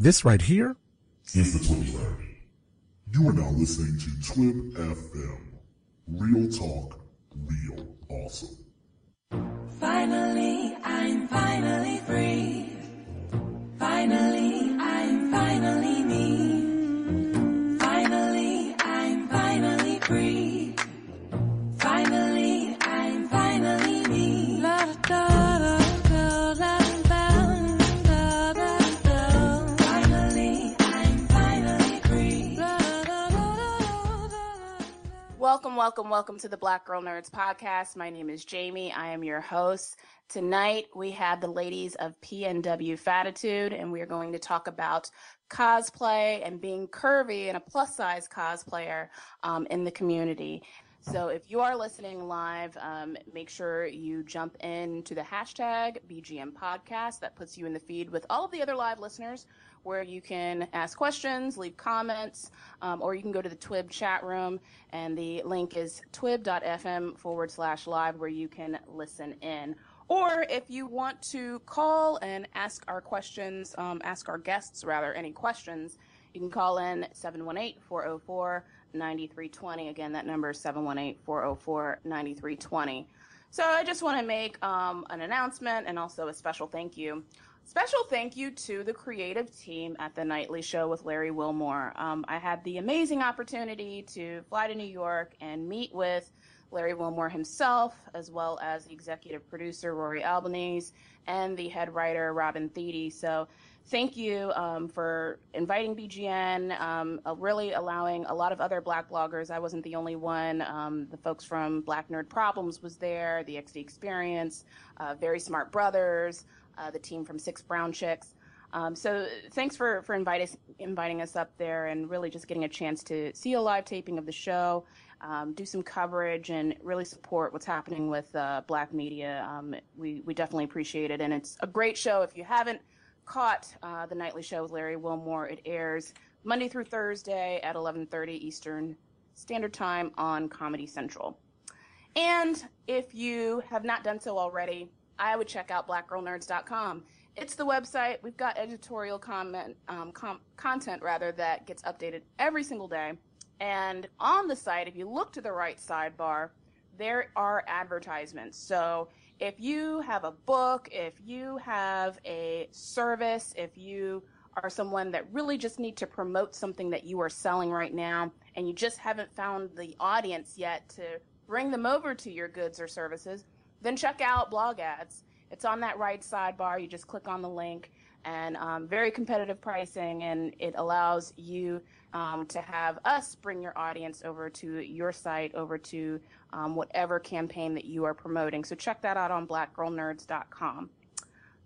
This right here is the Twibby You are now listening to Twib FM. Real talk, real awesome. Finally, I'm finally free. Finally, I'm finally Welcome, welcome, welcome to the Black Girl Nerds podcast. My name is Jamie. I am your host. Tonight we have the ladies of PNW Fatitude, and we are going to talk about cosplay and being curvy and a plus size cosplayer um, in the community. So if you are listening live, um, make sure you jump in to the hashtag BGN podcast. That puts you in the feed with all of the other live listeners where you can ask questions, leave comments, um, or you can go to the Twib chat room, and the link is twib.fm forward slash live where you can listen in. Or if you want to call and ask our questions, um, ask our guests rather, any questions, you can call in 718 404 9320. Again, that number is 718 404 9320. So I just want to make um, an announcement and also a special thank you. Special thank you to the creative team at the Nightly Show with Larry Wilmore. Um, I had the amazing opportunity to fly to New York and meet with Larry Wilmore himself, as well as the executive producer Rory Albanese and the head writer Robin Thede. So thank you um, for inviting BGN, um, uh, really allowing a lot of other Black bloggers. I wasn't the only one. Um, the folks from Black Nerd Problems was there, the XD Experience, uh, Very Smart Brothers, uh, the team from Six Brown Chicks. Um, so thanks for for inviting inviting us up there and really just getting a chance to see a live taping of the show, um, do some coverage, and really support what's happening with uh, Black media. Um, we we definitely appreciate it, and it's a great show. If you haven't caught uh, the nightly show with Larry Wilmore, it airs Monday through Thursday at 11:30 Eastern Standard Time on Comedy Central. And if you have not done so already, I would check out blackgirlnerds.com. It's the website. We've got editorial comment, um, com- content rather that gets updated every single day. And on the site, if you look to the right sidebar, there are advertisements. So if you have a book, if you have a service, if you are someone that really just need to promote something that you are selling right now and you just haven't found the audience yet to bring them over to your goods or services, then check out blog ads. It's on that right sidebar. You just click on the link and um, very competitive pricing, and it allows you um, to have us bring your audience over to your site, over to um, whatever campaign that you are promoting. So check that out on blackgirlnerds.com.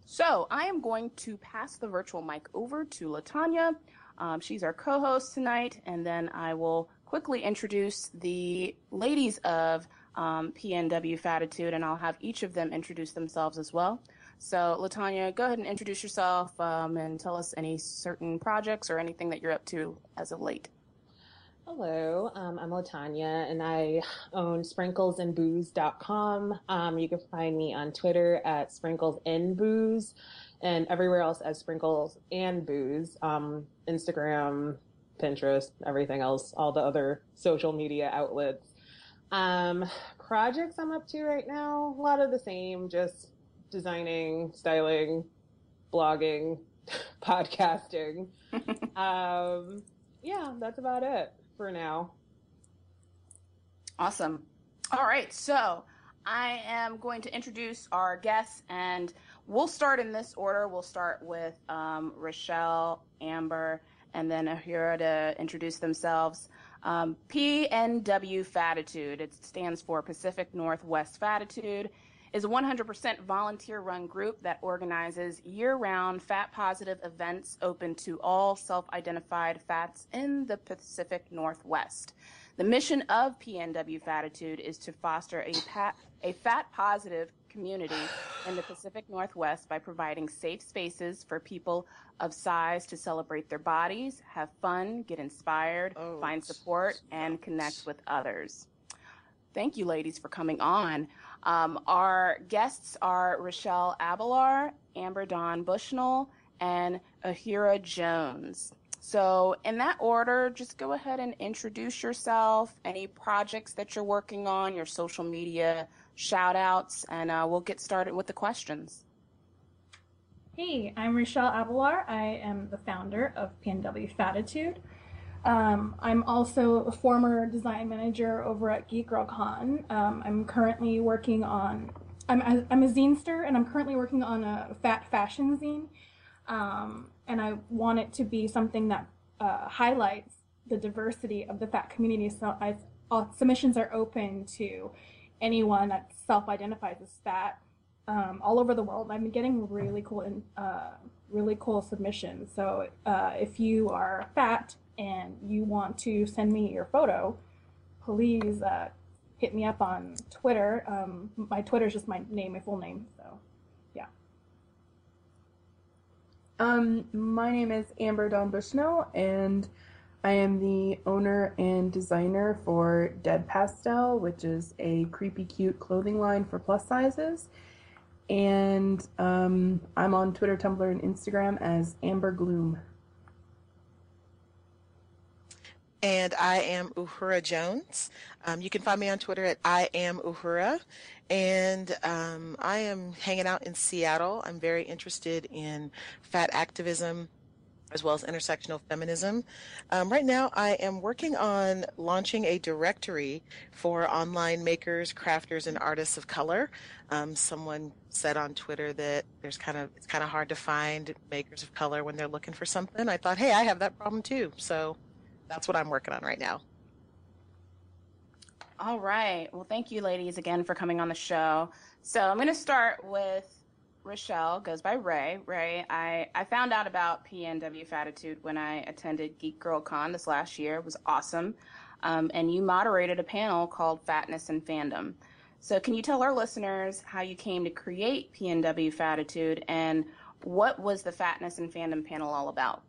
So I am going to pass the virtual mic over to Latanya. Um, she's our co-host tonight, and then I will quickly introduce the ladies of um, PNW Fatitude, and I'll have each of them introduce themselves as well. So, Latanya, go ahead and introduce yourself um, and tell us any certain projects or anything that you're up to as of late. Hello, um, I'm Latanya and I own sprinklesandbooze.com. Um, you can find me on Twitter at sprinklesandbooze and everywhere else as sprinkles and booze. Um, Instagram, Pinterest, everything else, all the other social media outlets. Um, projects I'm up to right now, a lot of the same, just designing, styling, blogging, podcasting. um, yeah, that's about it for now. Awesome. All right, so I am going to introduce our guests, and we'll start in this order. We'll start with um, Rochelle, Amber, and then Uhura to introduce themselves. Um, PNW Fatitude, it stands for Pacific Northwest Fatitude, is a 100% volunteer run group that organizes year round fat positive events open to all self identified fats in the Pacific Northwest. The mission of PNW Fatitude is to foster a, pat, a fat positive community in the Pacific Northwest by providing safe spaces for people of size to celebrate their bodies, have fun, get inspired, Oh, find support, and connect with others. Thank you, ladies, for coming on. Um, our guests are Rochelle Abelar, Amber Dawn Bushnell, and Uhura Jones. So, in that order, just go ahead and introduce yourself, any projects that you're working on, your social media shout outs, and uh, we'll get started with the questions. Hey, I'm Rochelle Avalar. I am the founder of PNW Fatitude. Um, I'm also a former design manager over at Geek Girl Con. Um, I'm currently working on, I'm, I'm a zinester and I'm currently working on a fat fashion zine. Um, and I want it to be something that uh, highlights the diversity of the fat community. So I, submissions are open to anyone that self-identifies as fat um, all over the world. I've been getting really cool and uh, really cool submissions. So uh, if you are fat and you want to send me your photo, please uh, hit me up on Twitter. Um, my Twitter is just my name, my full name. So yeah. Um, my name is Amber Dawn Bushnell, and I am the owner and designer for Dead Pastel, which is a creepy cute clothing line for plus sizes. And um, I'm on Twitter, Tumblr, and Instagram as Amber Gloom. And I am Uhura Jones. Um, you can find me on Twitter at I am Uhura. And um, I am hanging out in Seattle. I'm very interested in fat activism as well as intersectional feminism. Um, right now, I am working on launching a directory for online makers, crafters, and artists of color. Um, someone said on Twitter that there's kind of it's kind of hard to find makers of color when they're looking for something. I thought, hey, I have that problem too. So that's what I'm working on right now. All right. Well, thank you, ladies, again for coming on the show. So I'm going to start with Rochelle, goes by Ray. Ray, I, I found out about PNW Fatitude when I attended Geek Girl Con this last year. It was awesome. Um, and you moderated a panel called Fatness and Fandom. So, can you tell our listeners how you came to create PNW Fatitude and what was the Fatness and Fandom panel all about?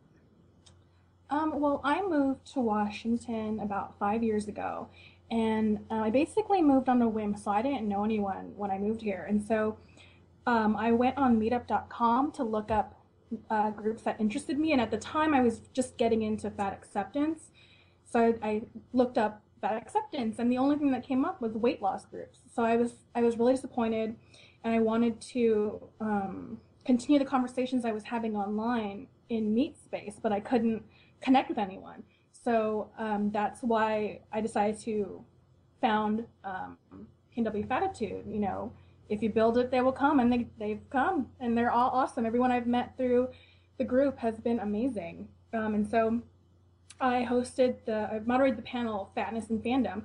Um, well, I moved to Washington about five years ago, and uh, I basically moved on a whim, so I didn't know anyone when I moved here. And so um, I went on meetup.com to look up uh, groups that interested me, and at the time I was just getting into fat acceptance. So I, I looked up fat acceptance, and the only thing that came up was weight loss groups. So I was I was really disappointed, and I wanted to um, continue the conversations I was having online in Meet Space, but I couldn't connect with anyone. So um, that's why I decided to found um, Fatitude. You know, if you build it, they will come, and they they've come, and they're all awesome. Everyone I've met through the group has been amazing, um, and so I hosted the I moderated the panel Fatness and Fandom.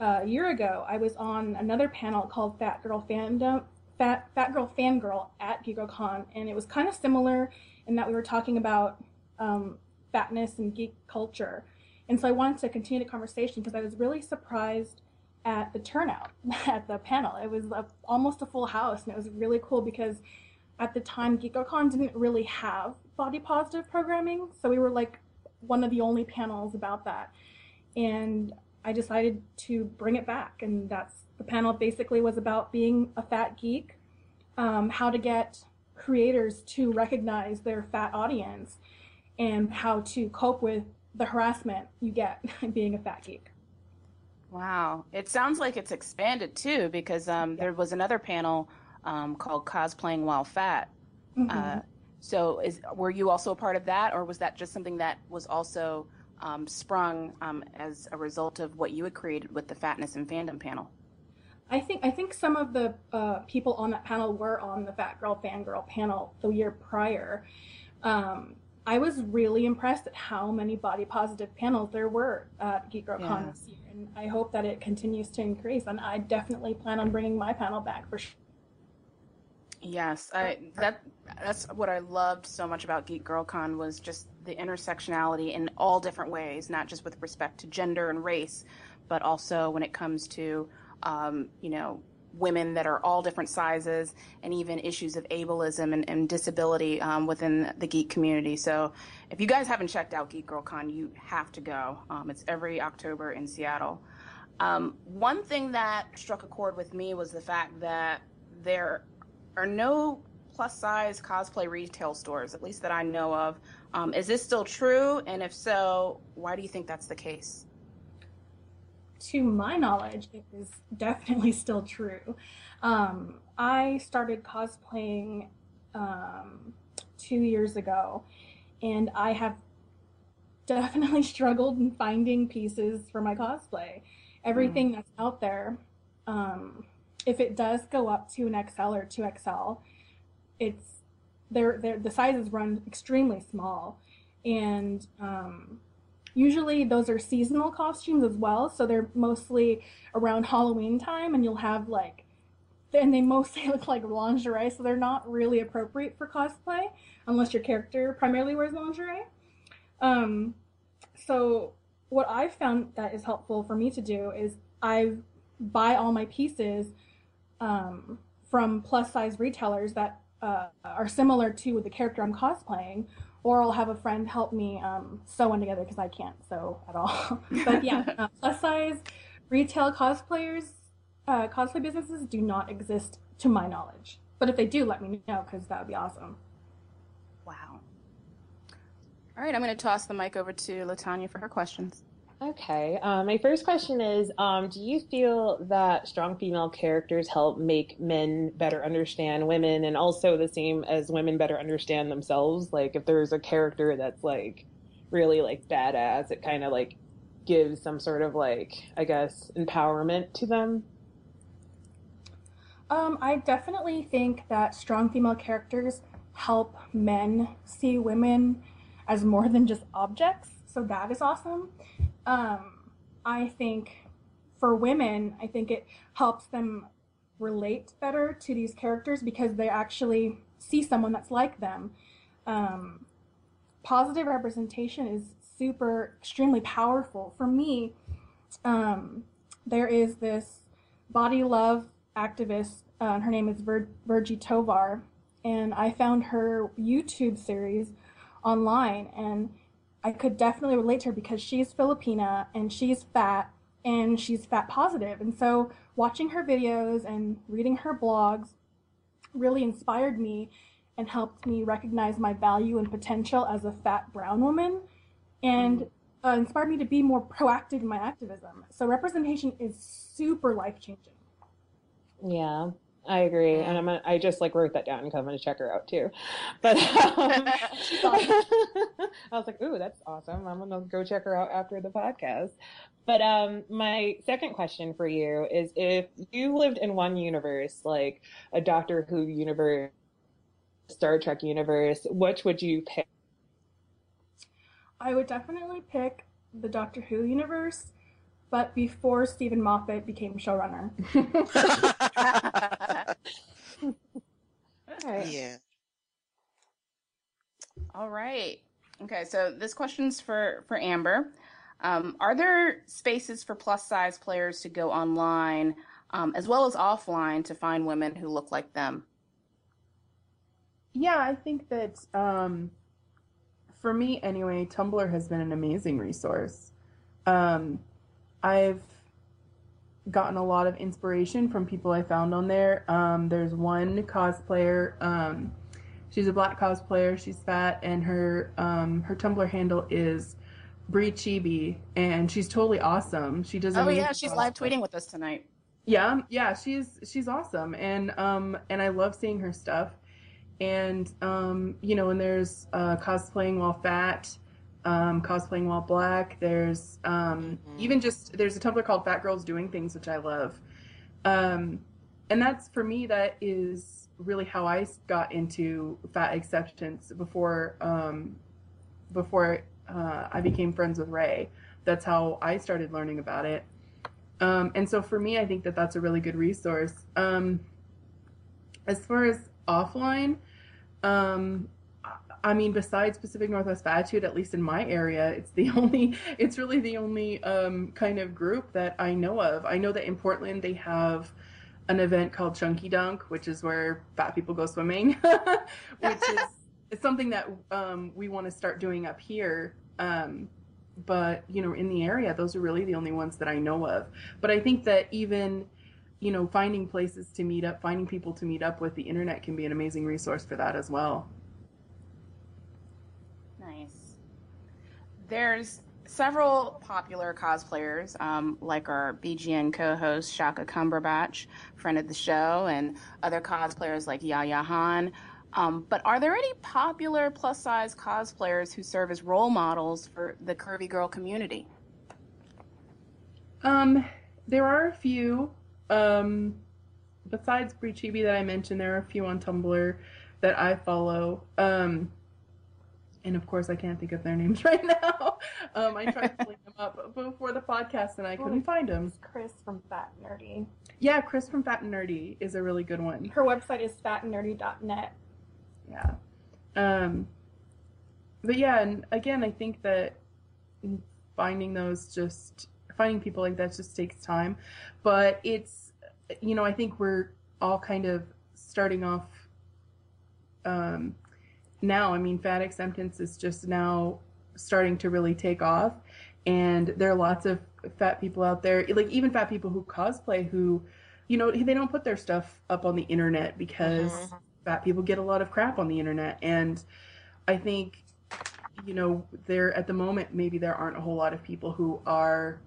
Uh, a year ago, I was on another panel called Fat Girl Fandom, Fat Fat Girl Fangirl at Geek Girl Con, and it was kind of similar in that we were talking about um, fatness and geek culture. And so I wanted to continue the conversation because I was really surprised at the turnout at the panel. It was a, almost a full house, and it was really cool because at the time Geek Girl Con didn't really have body positive programming, so we were like one of the only panels about that. And I decided to bring it back, and that's the panel basically was about being a fat geek, um, how to get creators to recognize their fat audience, and how to cope with the harassment you get being a fat geek. Wow. It sounds like it's expanded too, because um, there was another panel um, called Cosplaying While Fat. Mm-hmm. Uh, so, is were you also a part of that, or was that just something that was also um, sprung um, as a result of what you had created with the Fatness and Fandom panel? I think I think some of the uh, people on that panel were on the Fat Girl Fangirl panel the year prior. Um, I was really impressed at how many body positive panels there were at Geek Girl Con this year, and I hope that it continues to increase. And I definitely plan on bringing my panel back for sure. Yes, I that that's what I loved so much about Geek Girl Con was just the intersectionality in all different ways, not just with respect to gender and race, but also when it comes to um, you know women that are all different sizes and even issues of ableism and, and disability um, within the geek community. So if you guys haven't checked out Geek Girl Con, you have to go. Um, it's every October in Seattle. Um, one thing that struck a chord with me was the fact that there are no plus size cosplay retail stores, at least that I know of. Um, is this still true? And if so, why do you think that's the case? To my knowledge, it is definitely still true. Um, I started cosplaying um, two years ago, and I have definitely struggled in finding pieces for my cosplay. Everything Mm. that's out there, um, if it does go up to an XL or 2XL, it's they're, they're, the sizes run extremely small. And um, usually those are seasonal costumes as well. So they're mostly around Halloween time, and you'll have like, and they mostly look like lingerie. So they're not really appropriate for cosplay unless your character primarily wears lingerie. Um, so what I've found that is helpful for me to do is I buy all my pieces um, from plus size retailers that uh, are similar to the character I'm cosplaying, or I'll have a friend help me um, sew one together because I can't sew at all. but yeah, uh, plus size retail cosplayers, uh, cosplay businesses do not exist to my knowledge. But if they do, let me know because that would be awesome. Wow. All right, I'm going to toss the mic over to Latanya for her questions. Okay. Um, my first question is um, Do you feel that strong female characters help make men better understand women and also the same as women better understand themselves? Like, if there's a character that's like really like badass, it kind of like gives some sort of like, I guess, empowerment to them? Um, I definitely think that strong female characters help men see women as more than just objects. So that is awesome. Um, I think for women, I think it helps them relate better to these characters because they actually see someone that's like them. Um, positive representation is super, extremely powerful. For me, um, there is this body love activist. Uh, her name is Vir- Virgie Tovar, and I found her YouTube series online, and I could definitely relate to her because she's Filipina and she's fat and she's fat positive. And so watching her videos and reading her blogs really inspired me and helped me recognize my value and potential as a fat brown woman and uh, inspired me to be more proactive in my activism. So representation is super life changing. Yeah, I agree, and I'm gonna, I just like wrote that down because I'm gonna check her out too. But um, I was like, "Ooh, that's awesome! I'm gonna go check her out after the podcast." But um, my second question for you is: if you lived in one universe, like a Doctor Who universe, Star Trek universe, which would you pick? I would definitely pick the Doctor Who universe, but before Steven Moffat became showrunner. yeah. All right. Okay, so this question's for for Amber. Um, are there spaces for plus size players to go online um, as well as offline to find women who look like them? Yeah, I think that um, for me anyway, Tumblr has been an amazing resource. Um, I've gotten a lot of inspiration from people I found on there. Um, there's one cosplayer. Um, she's a black cosplayer. She's fat, and her um, her Tumblr handle is Bree Chibi, and she's totally awesome. She does. Oh yeah, she's live tweeting with us tonight. Yeah, yeah, she's she's awesome, and um, and I love seeing her stuff, and um, you know, and there's uh, cosplaying while fat, um, cosplaying while black. There's um, Mhm. even just there's a Tumblr called Fat Girls Doing Things, which I love, um, and that's for me that is really how I got into fat acceptance before um, before uh, I became friends with Ray. That's how I started learning about it. Um, and so for me, I think that that's a really good resource. Um, as far as offline, um, I- mean, besides Pacific Northwest Fatitude, at least in my area, it's the only, it's really the only um, kind of group that I know of. I know that in Portland they have an event called Chunky Dunk, which is where fat people go swimming, which is it's something that um, we want to start doing up here. Um, but you know, in the area, those are really the only ones that I know of. But I think that even you know, finding places to meet up, finding people to meet up with, the internet can be an amazing resource for that as well. Nice. There's several popular cosplayers, um, like our BGN co-host Chaka Cumberbatch, friend of the show, and other cosplayers like Yaya Han. Um, but are there any popular plus-size cosplayers who serve as role models for the curvy girl community? Um, there are a few. Um, besides Bree Chibi that I mentioned, there are a few on Tumblr that I follow. Um, and of course, I can't think of their names right now. Um, I tried pulling them up before the podcast and I couldn't find them. Chris from Fat and Nerdy. Yeah, Chris from Fat and Nerdy is a really good one. Her website is fatandnerdy.net. Yeah. Um, but yeah, and again, I think that finding those just finding people like that just takes time. But it's, you know, I think we're all kind of starting off um, now. I mean, fat acceptance is just now starting to really take off. And there are lots of fat people out there, like even fat people who cosplay who, you know, they don't put their stuff up on the internet because Mhm. fat people get a lot of crap on the internet. And I think, you know, there at the moment, maybe there aren't a whole lot of people who are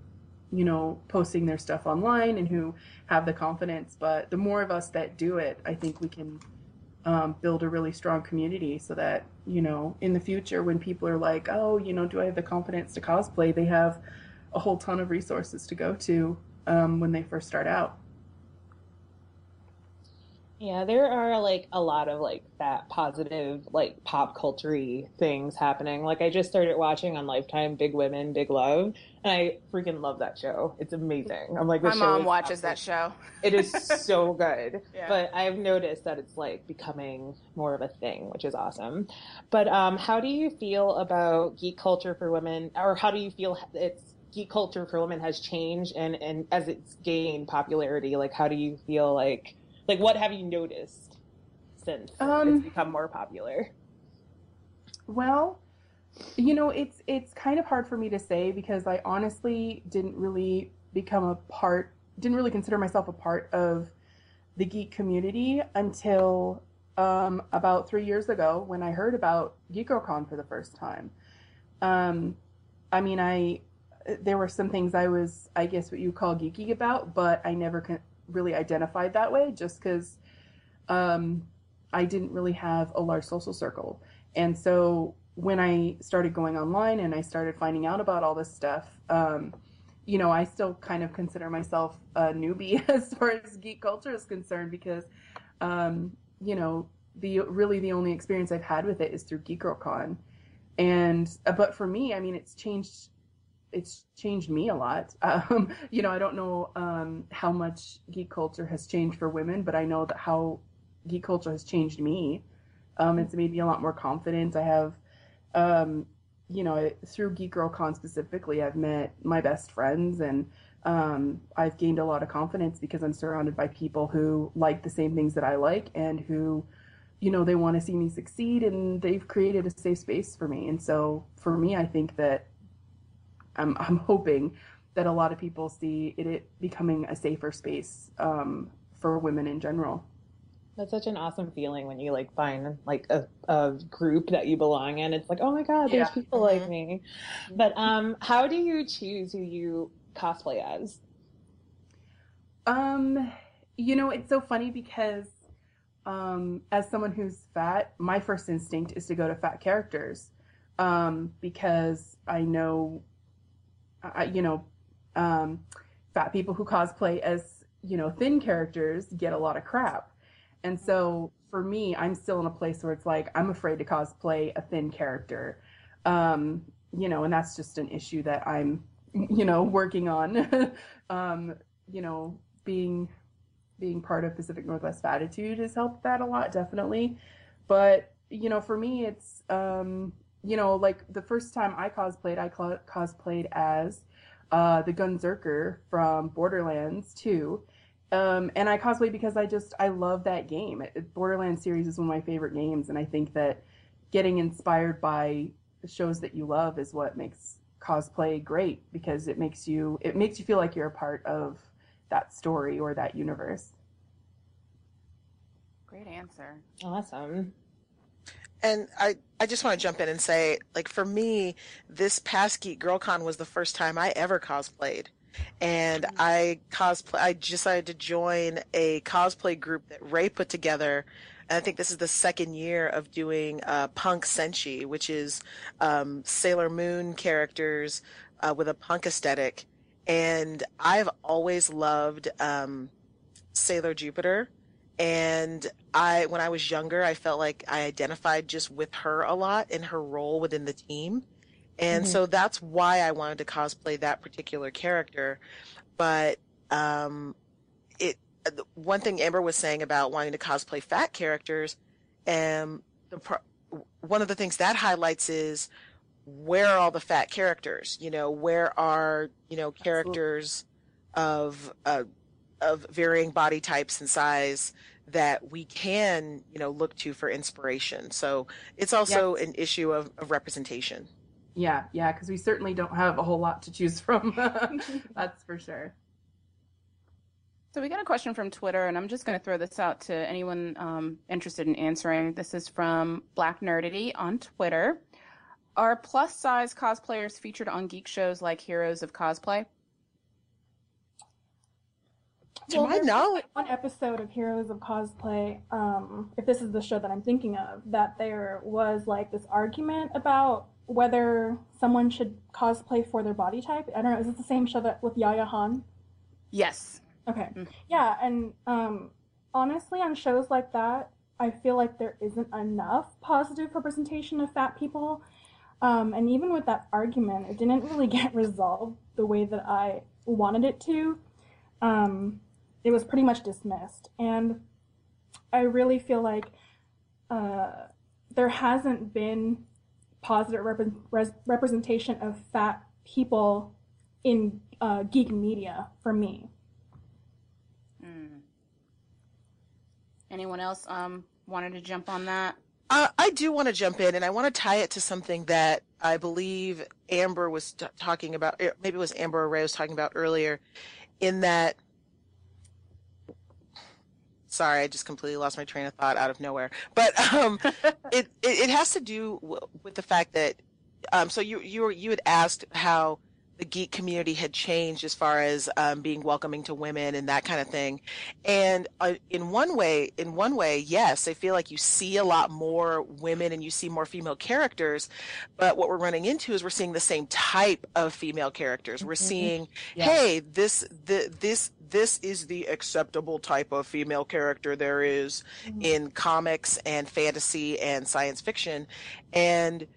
you know, posting their stuff online and who have the confidence. But the more of us that do it, I think we can um, build a really strong community so that, you know, in the future when people are like, oh, you know, do I have the confidence to cosplay? They have a whole ton of resources to go to um, when they first start out. Yeah, there are like a lot of like that positive like pop culture things happening. Like I just started watching on Lifetime Big Women, Big Love, and I freaking love that show. It's amazing. I'm like My mom watches that show. It is so good. Yeah. But I've noticed that it's like becoming more of a thing, which is awesome. But um, how do you feel about geek culture for women, or how do you feel it's geek culture for women has changed and and as it's gained popularity? Like, how do you feel like like what have you noticed since Um, it's become more popular? Well, you know, it's it's kind of hard for me to say because I honestly didn't really become a part, didn't really consider myself a part of the geek community until um, about three years ago when I heard about Geek Girl Con for the first time. Um, I mean, I there were some things I was, I guess, what you call geeky about, but I never con- really identified that way just because um, I didn't really have a large social circle. And so when I started going online and I started finding out about all this stuff, um, you know, I still kind of consider myself a newbie as far as geek culture is concerned because, um, you know, the really the only experience I've had with it is through GeekGirlCon, and uh, but for me, I mean, it's changed. It's changed me a lot. Um, you know, I don't know um, how much geek culture has changed for women, but I know that how geek culture has changed me. Um, it's made me a lot more confident. I have, um, you know, through Geek Girl Con specifically, I've met my best friends and um, I've gained a lot of confidence because I'm surrounded by people who like the same things that I like and who, you know, they want to see me succeed and they've created a safe space for me. And so for me, I think that I'm, I'm hoping that a lot of people see it, it becoming a safer space um, for women in general. That's such an awesome feeling when you like find like a, a group that you belong in. It's like, oh my god, there's Yeah. people like me. But um, how do you choose who you cosplay as? Um, you know, it's so funny because um, as someone who's fat, my first instinct is to go to fat characters um, because I know, I, you know, um, fat people who cosplay as you know thin characters get a lot of crap, and so for me, I'm still in a place where it's like I'm afraid to cosplay a thin character, um, you know, and that's just an issue that I'm, you know, working on. um, you know, being being part of Pacific Northwest Fatitude has helped that a lot, definitely. But you know, for me, it's um, you know, like the first time I cosplayed, I cosplayed as uh, the Gunzerker from Borderlands 2. Um, and I cosplay because I just I love that game. Borderlands series is one of my favorite games, and I think that getting inspired by shows that you love is what makes cosplay great because it makes you it makes you feel like you're a part of that story or that universe. Great answer. Awesome. And I, I just want to jump in and say, like, for me, this past Geek Girl Con was the first time I ever cosplayed. And I cosplay, I decided to join a cosplay group that Ray put together. And I think this is the second year of doing uh, Punk Senshi, which is um, Sailor Moon characters uh, with a punk aesthetic. And I've always loved um, Sailor Jupiter and I when I was younger I felt like I identified just with her a lot in her role within the team. And Mhm. so that's why I wanted to cosplay that particular character. But um it one thing Amber was saying about wanting to cosplay fat characters um the pro- one of the things that highlights is where are all the fat characters? You know, where are, you know, characters of uh of varying body types and size that we can, you know, look to for inspiration. So it's also an issue of, of representation. Yeah, yeah, because we certainly don't have a whole lot to choose from. That's for sure. So we got a question from Twitter, and I'm just going to throw this out to anyone um, interested in answering. This is from Black Nerdity on Twitter. Are plus size cosplayers featured on geek shows like Heroes of Cosplay? To my there's knowledge, one episode of Heroes of Cosplay, um, if this is the show that I'm thinking of, that there was like this argument about whether someone should cosplay for their body type. I don't know, is it the same show that with Yaya Han? Yes. Okay. Mm. Yeah, and um, honestly, on shows like that, I feel like there isn't enough positive representation of fat people. Um, and even with that argument, it didn't really get resolved the way that I wanted it to. Um, it was pretty much dismissed. And I really feel like uh, there hasn't been positive rep- res- representation of fat people in uh, geek media for me. Hmm. Anyone else um, wanted to jump on that? uh, I do want to jump in and I want to tie it to something that I believe Amber was t- talking about. er, Maybe it was Amber or Ray was talking about earlier in that sorry, I just completely lost my train of thought out of nowhere. But um, it, it has to do w- with the fact that um, so you you were, you had asked how the geek community had changed as far as um, being welcoming to women and that kind of thing. And uh, in one way, in one way, yes, I feel like you see a lot more women and you see more female characters. But what we're running into is we're seeing the same type of female characters. We're seeing, Yeah. hey, this the, this this is the acceptable type of female character there is in comics and fantasy and science fiction, and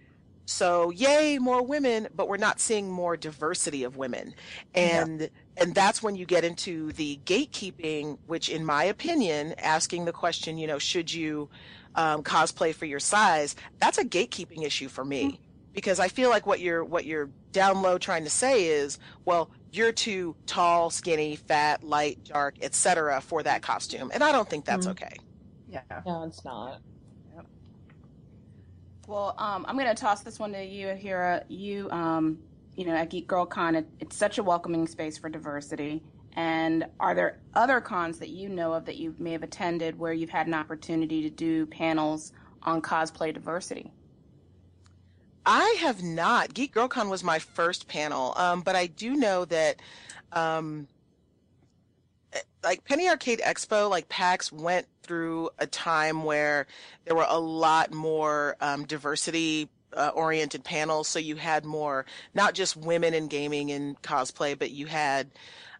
so yay more women but we're not seeing more diversity of women. And and that's when you get into the gatekeeping which in my opinion asking the question you know should you um, cosplay for your size that's a gatekeeping issue for me because i feel like what you're what you're down low trying to say is well you're too tall skinny fat light dark etc for that costume and i don't think that's Mhm. okay Yeah. No, it's not. Well, um, I'm going to toss this one to you, Uhura. You, um, you know, at Geek Girl Con, it, it's such a welcoming space for diversity. And are there other cons that you know of that you may have attended where you've had an opportunity to do panels on cosplay diversity? I have not. Geek Girl Con was my first panel, um, but I do know that, um, eh, like Penny Arcade Expo, like PAX went through a time where there were a lot more um, diversity uh, oriented panels. So you had more, not just women in gaming and cosplay, but you had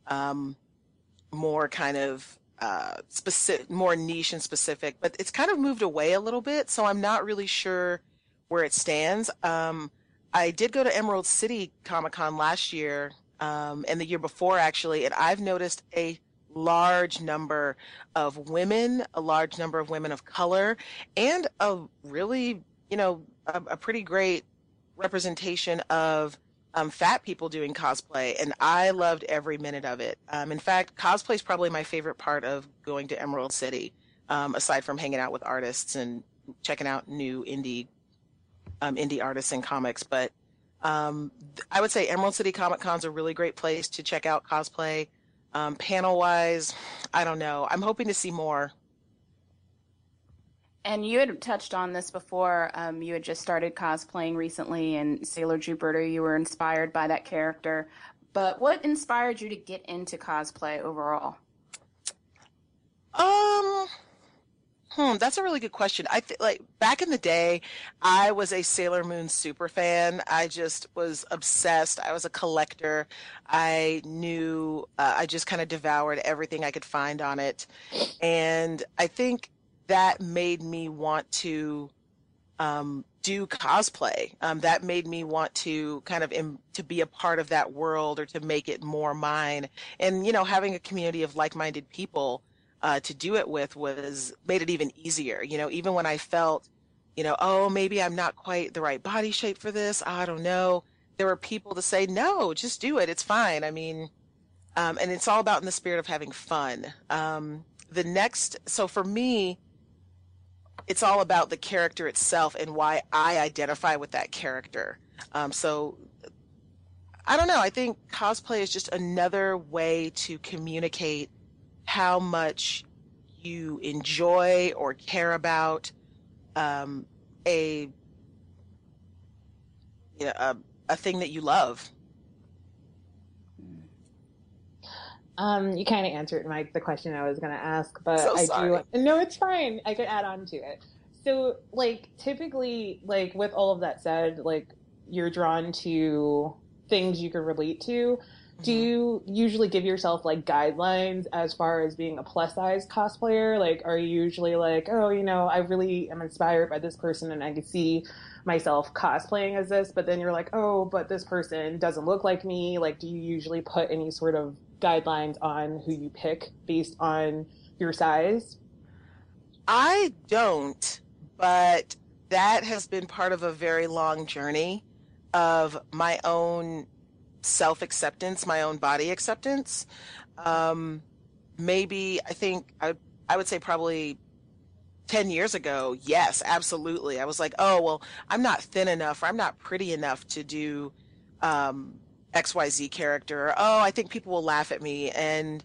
um, more kind of uh, specific, more niche and specific. But it's kind of moved away a little bit. So I'm not really sure where it stands. Um, I did go to Emerald City Comic Con last year, um, and the year before actually, and I've noticed a large number of women, a large number of women of color, and a really, you know, a, a pretty great representation of um, fat people doing cosplay, and I loved every minute of it. Um, in fact, cosplay is probably my favorite part of going to Emerald City, um, aside from hanging out with artists and checking out new indie um, indie artists and comics. But um, th- I would say Emerald City Comic Con's a really great place to check out cosplay. Um, panel wise, I don't know. I'm hoping to see more. And you had touched on this before. Um, you had just started cosplaying recently, and Sailor Jupiter, you were inspired by that character. But what inspired you to get into cosplay overall? Um, hmm, that's a really good question. I think like back in the day, I was a Sailor Moon super fan. I just was obsessed. I was a collector. I knew uh, I just kind of devoured everything I could find on it, and I think that made me want to um, do cosplay. Um, that made me want to kind of Im- to be a part of that world or to make it more mine. And you know, having a community of like-minded people uh, to do it with was made it even easier. You know, even when I felt, you know, oh, maybe I'm not quite the right body shape for this. I don't know. There were people to say, no, just do it. It's fine. I mean, um, and it's all about in the spirit of having fun. Um, the next, so for me, it's all about the character itself and why I identify with that character. Um, so I don't know. I think cosplay is just another way to communicate how much you enjoy or care about um, a, you know, a a thing that you love. Um, you kind of answered my the question I was going to ask, but So I do. No, it's fine. I could add on to it. So, like, typically, like with all of that said, like you're drawn to things you can relate to. Do you usually give yourself like guidelines as far as being a plus size cosplayer? Like, are you usually like, oh, you know, I really am inspired by this person and I can see myself cosplaying as this, but then you're like, oh, but this person doesn't look like me. Like, do you usually put any sort of guidelines on who you pick based on your size? I don't, but that has been part of a very long journey of my own self acceptance, my own body acceptance. Um, maybe I think I, I would say probably 10 years ago, yes, absolutely. I was like, oh, well, I'm not thin enough or I'm not pretty enough to do um, XYZ character. Oh, I think people will laugh at me. And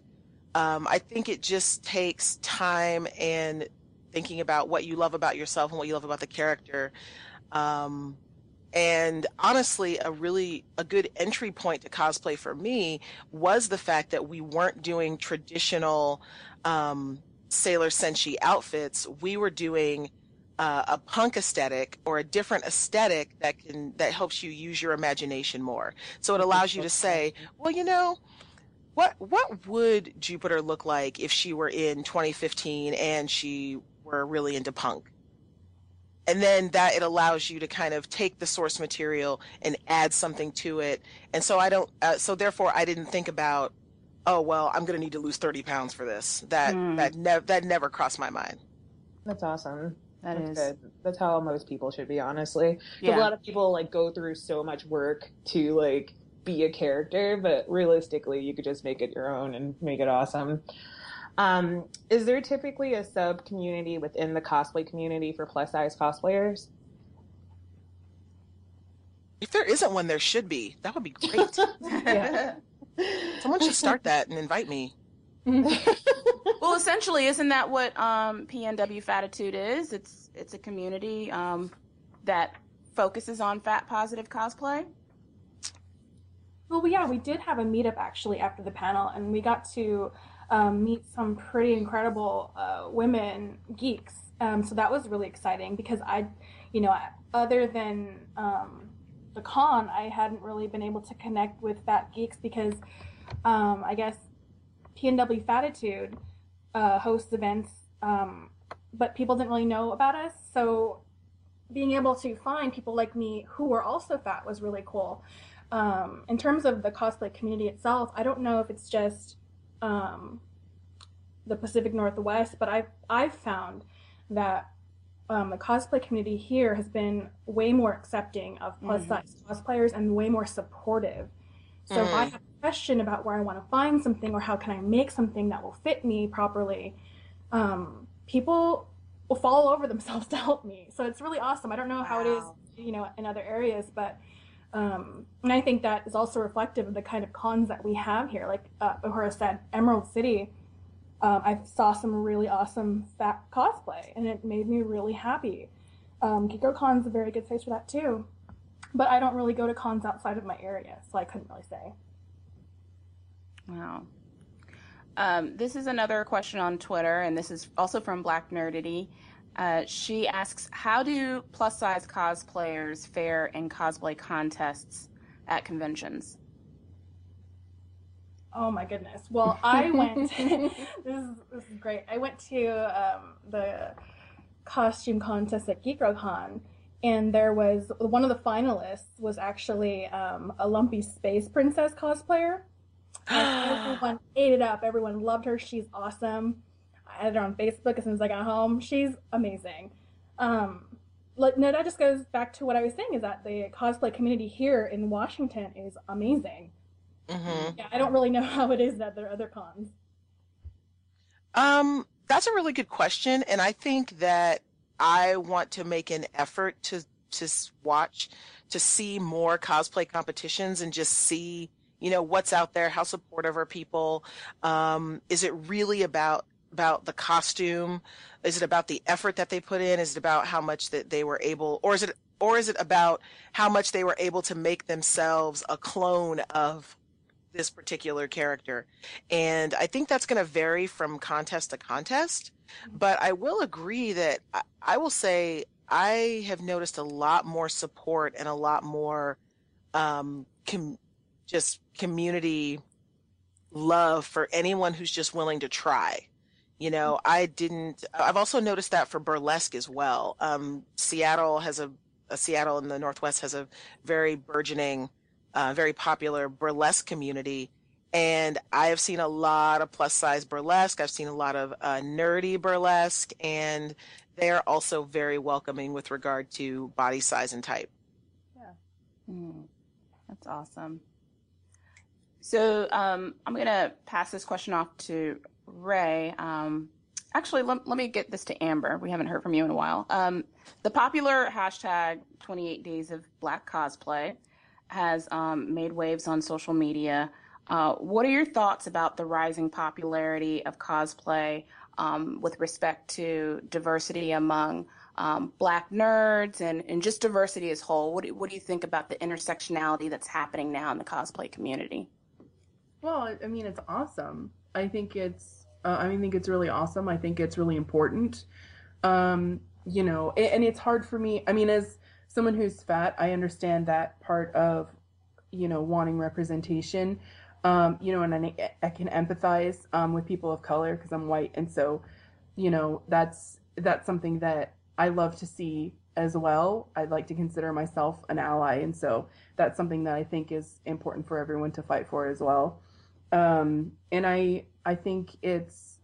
um, I think it just takes time and thinking about what you love about yourself and what you love about the character. Um, and honestly, a really a good entry point to cosplay for me was the fact that we weren't doing traditional um, Sailor Senshi outfits. We were doing uh, a punk aesthetic or a different aesthetic that can that helps you use your imagination more. So it allows you to say, well, you know, what what would Jupiter look like if she were in 2015 and she were really into punk? And then that it allows you to kind of take the source material and add something to it. And so I don't. Uh, so therefore, I didn't think about, oh well, I'm going to need to lose 30 pounds for this. That Hmm. that never that never crossed my mind. That's awesome. That That's is- good. That's how most people should be, honestly. Yeah. A lot of people like go through so much work to like be a character, but realistically, you could just make it your own and make it awesome. Um, is there typically a sub community within the cosplay community for plus size cosplayers? If there isn't one, there should be. That would be great. Yeah. Someone should start that and invite me. well, essentially, isn't that what um, PNW Fatitude is? It's it's a community um, that focuses on fat positive cosplay. Well, yeah, we did have a meetup actually after the panel, and we got to um, meet some pretty incredible uh, women geeks. Um, so that was really exciting because I, you know, other than um, the con, I hadn't really been able to connect with fat geeks because um, I guess PNW Fatitude uh, hosts events, um, but people didn't really know about us. So being able to find people like me who were also fat was really cool. Um, in terms of the cosplay community itself, I don't know if it's just um, the Pacific Northwest, but I've I've found that um, the cosplay community here has been way more accepting of plus size cosplayers and way more supportive. So if I Mm. have a question about where I want to find something or how can I make something that will fit me properly, um, people will fall over themselves to help me. So it's really awesome. I don't know how it is, you know, in other areas, but Um, and I think that is also reflective of the kind of cons that we have here. Like uh, Uhura said, Emerald City, um, I saw some really awesome fat cosplay, and it made me really happy. Um, Geek Girl Con's a very good place for that too. But I don't really go to cons outside of my area, so I couldn't really say. Wow. Um, this is another question on Twitter, and this is also from Black Nerdity. Uh, she asks, "How do plus size cosplayers fare in cosplay contests at conventions?" Oh my goodness. Well, I went. this is this is great. I went to um, the costume contest at Geek Girl Con, and there was one of the finalists was actually um, a lumpy space princess cosplayer. Everyone ate it up. Everyone loved her. She's awesome. I had her on Facebook as soon as I got home. She's amazing. Um, like no, that just goes back to what I was saying is that the cosplay community here in Washington is amazing. hmm Yeah, I don't really know how it is that there are other cons. Um, that's a really good question, and I think that I want to make an effort to to watch to see more cosplay competitions and just see you know what's out there, how supportive are people, um, is it really about about the costume, is it about the effort that they put in, is it about how much that they were able, or is it or is it about how much they were able to make themselves a clone of this particular character. And I think that's going to vary from contest to contest. But I will agree that I, I will say I have noticed a lot more support and a lot more um, com- just community love for anyone who's just willing to try. You know, I didn't, I've also noticed that for burlesque as well. Um, Seattle has a, a, Seattle in the Northwest has a very burgeoning, uh, very popular burlesque community. And I have seen a lot of plus size burlesque. I've seen a lot of uh, nerdy burlesque, and they are also very welcoming with regard to body size and type. Mm, that's awesome. So um, I'm going to pass this question off to Ray. Um, actually, let, let me get this to Amber. We haven't heard from you in a while. Um, the popular hashtag 28 Days of Black Cosplay has um, made waves on social media. Uh, what are your thoughts about the rising popularity of cosplay um, with respect to diversity among um, black nerds and, and just diversity as whole? What do, what do you think about the intersectionality that's happening now in the cosplay community? Well, I mean, it's awesome. I think it's, uh, I think it's really awesome. I think it's really important. Um, you know, and, and it's hard for me. I mean, as someone who's fat, I understand that part of, you know, wanting representation. Um, you know, and I, I can empathize um, with people of color because I'm white, and so, you know, that's that's something that I love to see as well. I'd like to consider myself an ally, and so that's something that I think is important for everyone to fight for as well. Um, and I I think it's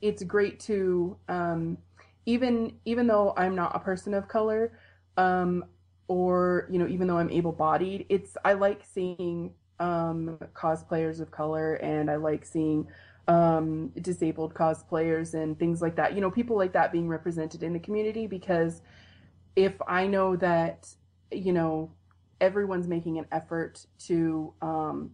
it's great to um, even even though I'm not a person of color, um, or you know even though I'm able-bodied, it's I like seeing um, cosplayers of color, and I like seeing um, disabled cosplayers and things like that. You know, people like that being represented in the community because if I know that you know everyone's making an effort to um,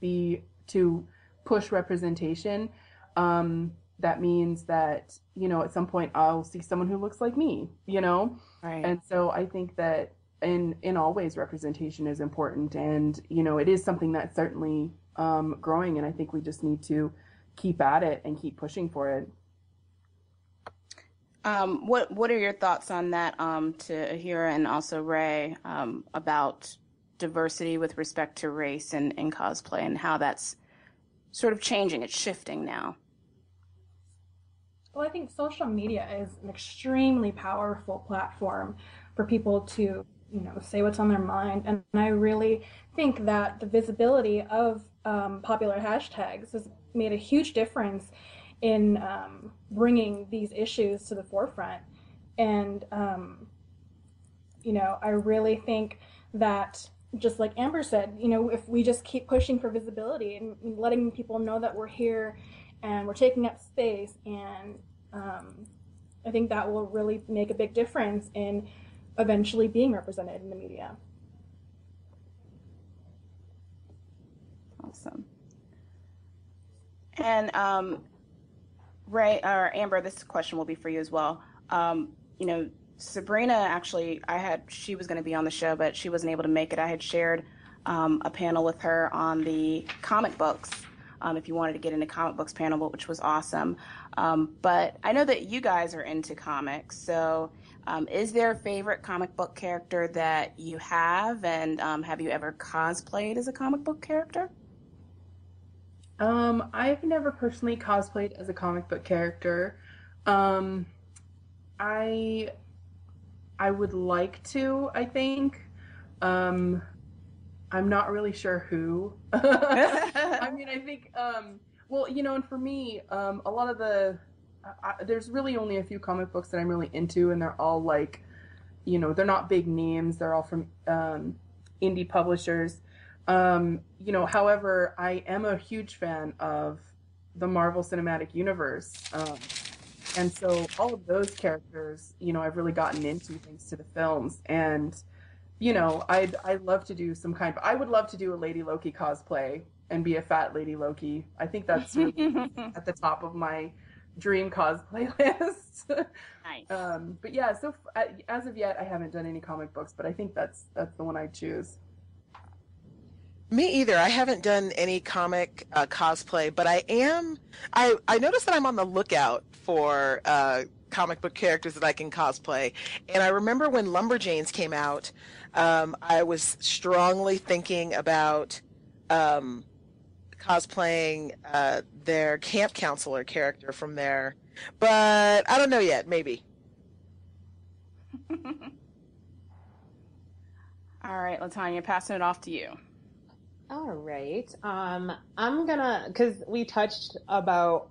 be to push representation, um, that means that you know at some point I'll see someone who looks like me. You know, Right. and so I think that in in all ways representation is important, and you know it is something that's certainly um, growing, and I think we just need to keep at it and keep pushing for it. Um, what What are your thoughts on that, um, to Uhura and also Ray, um, about diversity with respect to race and, and cosplay and how that's sort of changing? It's shifting now. Well, I think social media is an extremely powerful platform for people to, you know, say what's on their mind. And I really think that the visibility of um, popular hashtags has made a huge difference in um, bringing these issues to the forefront. And, um, you know, I really think that, just like Amber said, you know, if we just keep pushing for visibility and letting people know that we're here and we're taking up space, and um, I think that will really make a big difference in eventually being represented in the media. Awesome. And um, Ray or Amber, this question will be for you as well. Um, you know, Sabrina actually, I had she was going to be on the show, but she wasn't able to make it. I had shared um, a panel with her on the comic books. Um, if you wanted to get into comic books panel, which was awesome. Um, but I know that you guys are into comics, so um, is there a favorite comic book character that you have, and um, have you ever cosplayed as a comic book character? Um, I've never personally cosplayed as a comic book character. Um, I I would like to, I think. Um, I'm not really sure who. I mean, I think, um, well, you know, and for me, um, a lot of the, I, there's really only a few comic books that I'm really into, and they're all like, you know, they're not big names. They're all from um, indie publishers. Um, you know, however, I am a huge fan of the Marvel Cinematic Universe. Um, and so all of those characters, you know, I've really gotten into thanks to the films. And, you know, I'd I'd love to do some kind of I would love to do a Lady Loki cosplay and be a fat Lady Loki. I think that's really at the top of my dream cosplay list. Nice. um, but yeah, so f- as of yet, I haven't done any comic books, but I think that's that's the one I'd choose. Me either. I haven't done any comic uh, cosplay, but I am. I I noticed that I'm on the lookout for uh, comic book characters that I can cosplay. And I remember when Lumberjanes came out, um, I was strongly thinking about um, cosplaying uh, their camp counselor character from there, but I don't know yet. Maybe. All right, Latanya, passing it off to you. All right. Um, I'm gonna, because we touched about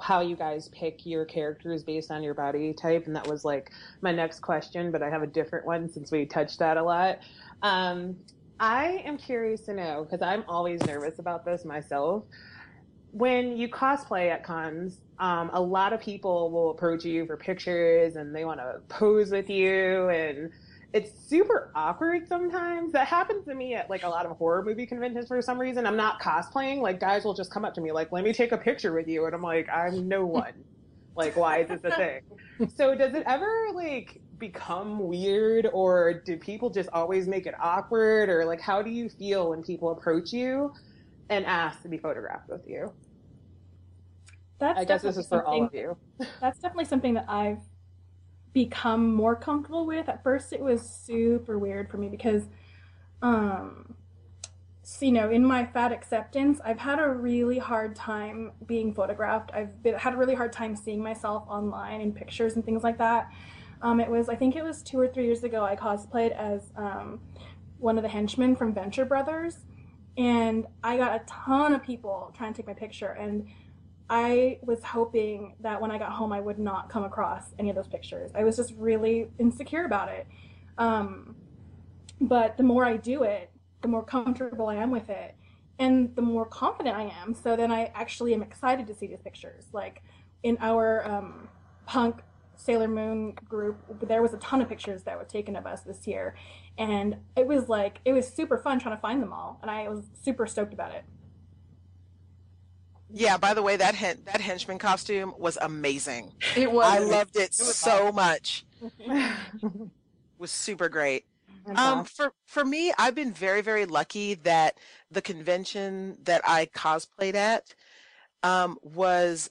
how you guys pick your characters based on your body type, and that was like my next question, but I have a different one since we touched that a lot. Um, I am curious to know, because I'm always nervous about this myself. When you cosplay at cons, um, a lot of people will approach you for pictures and they want to pose with you and it's super awkward sometimes. That happens to me at like a lot of horror movie conventions for some reason. I'm not cosplaying. Like guys will just come up to me like, "Let me take a picture with you," and I'm like, "I'm no one. like, why is this a thing?" so does it ever like become weird, or do people just always make it awkward, or like how do you feel when people approach you and ask to be photographed with you? That's I guess this is for all of you. That's definitely something that I've become more comfortable with. At first, it was super weird for me because, um, so, you know, in my fat acceptance, I've had a really hard time being photographed. I've been, had a really hard time seeing myself online in pictures and things like that. Um, it was, I think it was two or three years ago, I cosplayed as um, one of the henchmen from Venture Brothers. And I got a ton of people trying to take my picture. And I was hoping that when I got home, I would not come across any of those pictures. I was just really insecure about it. Um, but the more I do it, the more comfortable I am with it, and the more confident I am. So then I actually am excited to see these pictures. Like in our um, punk Sailor Moon group, there was a ton of pictures that were taken of us this year, and it was like it was super fun trying to find them all, and I was super stoked about it. Yeah. By the way, that hen- that henchman costume was amazing. It was. I loved it was so much. was super great. Um, for for me, I've been very very lucky that the convention that I cosplayed at um, was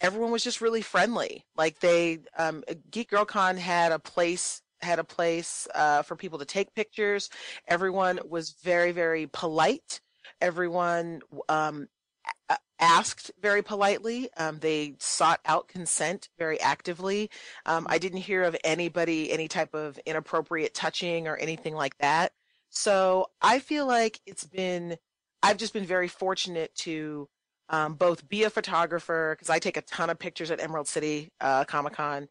everyone was just really friendly. Like they, um, Geek Girl Con had a place had a place uh, for people to take pictures. Everyone was very very polite. Everyone um, a- asked very politely. Um, they sought out consent very actively. Um, I didn't hear of anybody, any type of inappropriate touching or anything like that. So I feel like it's been, I've just been very fortunate to um, both be a photographer, because I take a ton of pictures at Emerald City uh, Comic Con,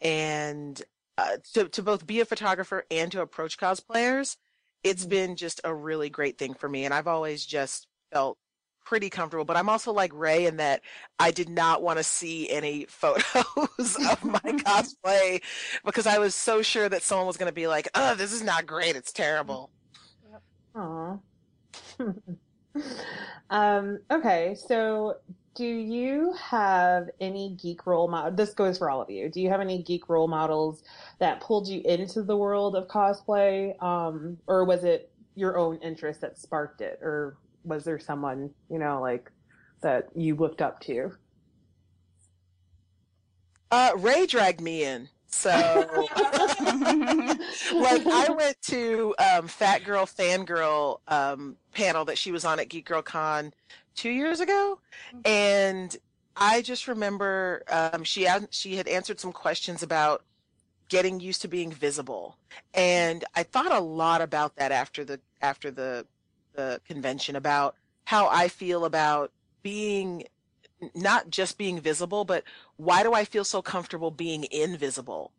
and uh, to, to both be a photographer and to approach cosplayers. It's been just a really great thing for me. And I've always just felt pretty comfortable, but I'm also like Ray in that I did not want to see any photos of my cosplay because I was so sure that someone was going to be like, "Oh, this is not great. It's terrible." Aw. um, okay, so do you have any geek role model? This goes for all of you. Do you have any geek role models that pulled you into the world of cosplay, um, or was it your own interest that sparked it, or was there someone you know like that you looked up to? Uh, Ray dragged me in. So, like, I went to um, Fat Girl Fangirl um, panel that she was on at Geek Girl Con two years ago, and I just remember um, she had, she had answered some questions about getting used to being visible, and I thought a lot about that after the after the the convention about how I feel about being not just being visible, but why do I feel so comfortable being invisible?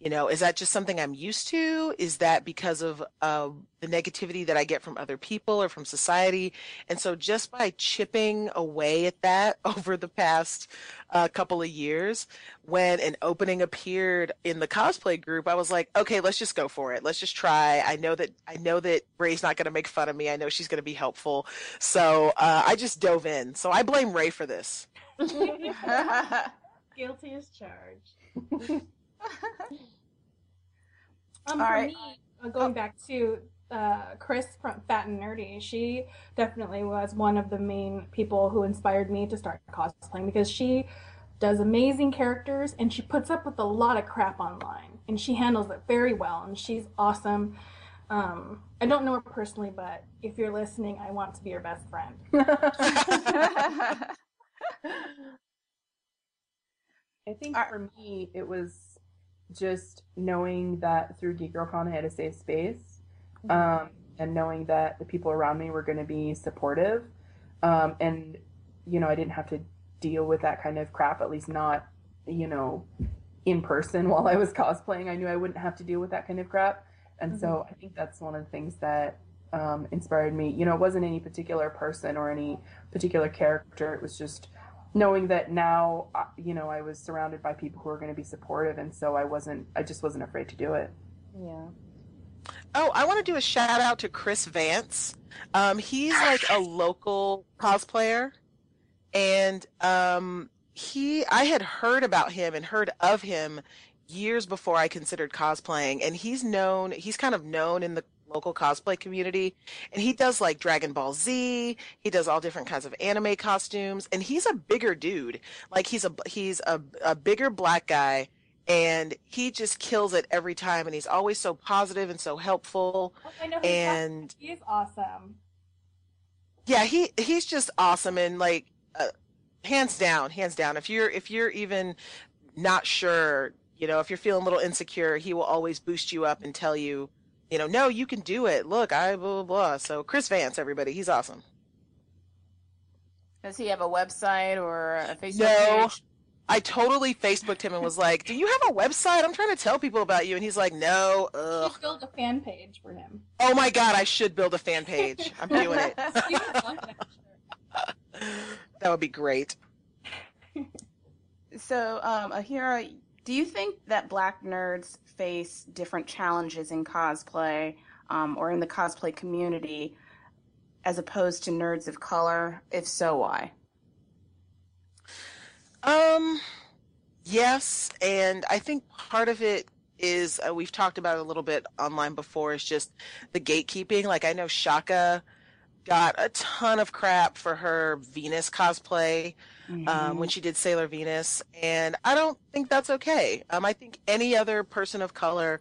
You know, is that just something I'm used to? Is that because of uh, the negativity that I get from other people or from society? And so, just by chipping away at that over the past uh, couple of years, when an opening appeared in the cosplay group, I was like, okay, let's just go for it. Let's just try. I know that I know that Ray's not going to make fun of me. I know she's going to be helpful. So uh, I just dove in. So I blame Ray for this. Guilty as charged. Um, All for me, uh, going back to uh, Chris from Fat and Nerdy, she definitely was one of the main people who inspired me to start cosplaying because she does amazing characters and she puts up with a lot of crap online and she handles it very well and she's awesome. Um, I don't know her personally, but if you're listening, I want to be your best friend. I think Are- for me, it was just knowing that through Geek Girl Con I had a safe space, um, and knowing that the people around me were going to be supportive, um, and you know I didn't have to deal with that kind of crap, at least not you know in person while I was cosplaying. I knew I wouldn't have to deal with that kind of crap, and so I think that's one of the things that um, inspired me. You know, it wasn't any particular person or any particular character. It was just knowing that now you know I was surrounded by people who were going to be supportive, and so I wasn't. I just wasn't afraid to do it. Yeah. Oh, I want to do a shout out to Chris Vance. Um, he's like a local cosplayer, and um, he I had heard about him and heard of him years before I considered cosplaying, and he's known. He's kind of known in the local cosplay community, and he does like Dragon Ball Z. He does all different kinds of anime costumes, and he's a bigger dude. Like he's a he's a a bigger black guy and he just kills it every time and he's always so positive and so helpful Oh, I know and he is awesome. yeah he he's just awesome and like uh, hands down hands down if you're if you're even not sure you know if you're feeling a little insecure he will always boost you up and tell you you know no you can do it look i blah blah blah so chris vance everybody he's awesome Does he have a website or a Facebook No. page? i totally facebooked him and was like do you have a website i'm trying to tell people about you and he's like no You ugh. should build a fan page for him. oh my god i should build a fan page i'm doing it You would love that, sure. that would be great So, um, Uhura, do you think that black nerds face different challenges in cosplay um, or in the cosplay community as opposed to nerds of color? If so, why? Um, yes, and I think part of it is uh, we've talked about it a little bit online before. Is just the gatekeeping. Like I know Chaka got a ton of crap for her Venus cosplay um, when she did Sailor Venus, and I don't think that's okay. Um, I think any other person of color.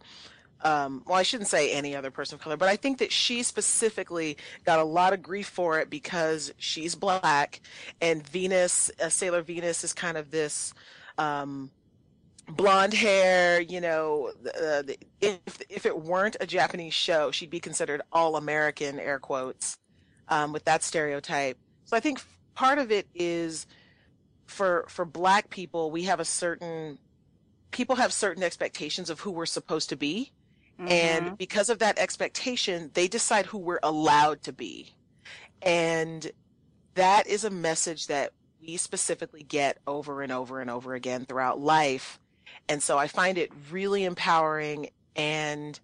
Um, well, I shouldn't say any other person of color, but I think that she specifically got a lot of grief for it because she's black, and Venus, uh, Sailor Venus, is kind of this um, blonde hair. You know, uh, if if it weren't a Japanese show, she'd be considered all American, air quotes, um, with that stereotype. So I think part of it is for for black people, we have a certain people have certain expectations of who we're supposed to be. Mhm. And because of that expectation, they decide who we're allowed to be. And that is a message that we specifically get over and over and over again throughout life. And so I find it really empowering and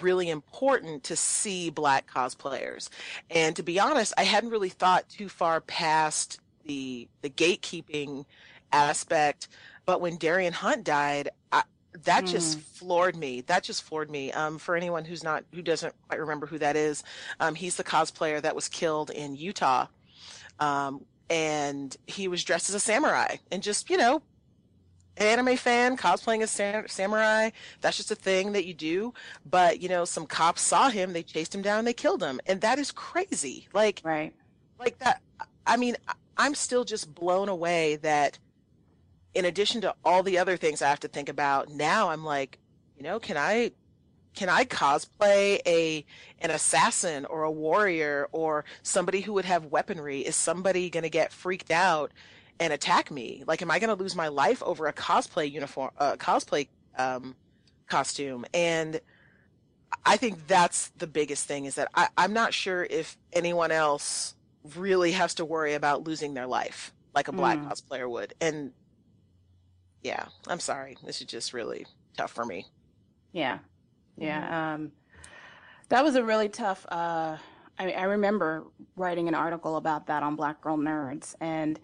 really important to see black cosplayers. And to be honest, I hadn't really thought too far past the the gatekeeping aspect. But when Darrien Hunt died, I, that just floored me. That just floored me. Um, for anyone who's not who doesn't quite remember who that is, um, he's the cosplayer that was killed in Utah, um, and he was dressed as a samurai and just you know anime fan cosplaying as sam- samurai that's just a thing that you do but you know some cops saw him they chased him down they killed him and that is crazy like Right. like that i mean i'm still just blown away that in addition to all the other things i have to think about now i'm like you know can i can i cosplay a an assassin or a warrior or somebody who would have weaponry? Is somebody going to get freaked out and attack me? Like am i going to lose my life over a cosplay uniform uh, cosplay um, costume? And i think that's the biggest thing is that I, i'm not sure if anyone else really has to worry about losing their life like a black Mm. cosplayer would and yeah i'm sorry this is just really tough for me Yeah. Yeah. Um, that was a really tough. Uh, I, I remember writing an article about that on Black Girl Nerds and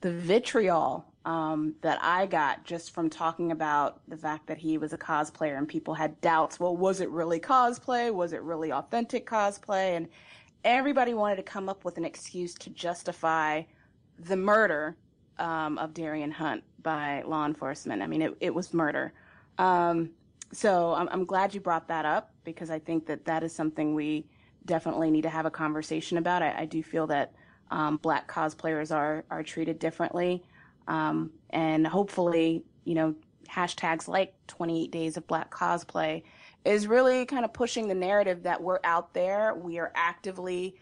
the vitriol um, that I got just from talking about the fact that he was a cosplayer and people had doubts. Well, was it really cosplay? Was it really authentic cosplay? And everybody wanted to come up with an excuse to justify the murder um, of Darrien Hunt by law enforcement. I mean, it, it was murder. Um, so I'm, I'm glad you brought that up because I think that that is something we definitely need to have a conversation about. I, I do feel that um, black cosplayers are are treated differently, um, and hopefully, you know, hashtags like 28 Days of Black Cosplay is really kind of pushing the narrative that we're out there. We are actively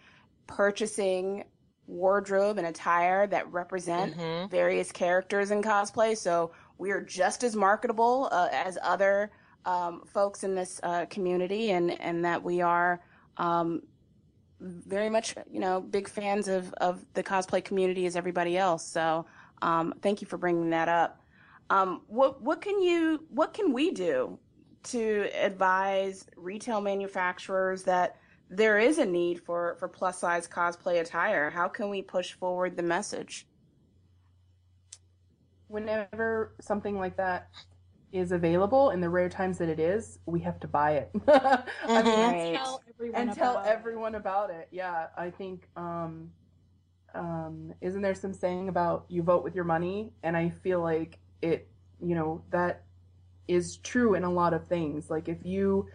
purchasing wardrobe and attire that represent Mhm. various characters in cosplay. So we are just as marketable uh, as other um, folks in this uh, community, and and that we are um, very much you know big fans of of the cosplay community as everybody else. So um, thank you for bringing that up. Um, what what can you what can we do to advise retail manufacturers that there is a need for for plus size cosplay attire? How can we push forward the message? Whenever something like that is available, in the rare times that it is, we have to buy it. I mean. Right. Tell and tell about it. everyone about it. Yeah, I think um um isn't there some saying about you vote with your money and I feel like it you know that is true in a lot of things. Like if you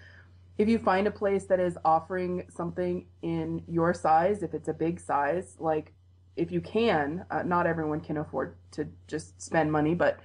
if you find a place that is offering something in your size, if it's a big size, like if you can, uh, not everyone can afford to just spend money, but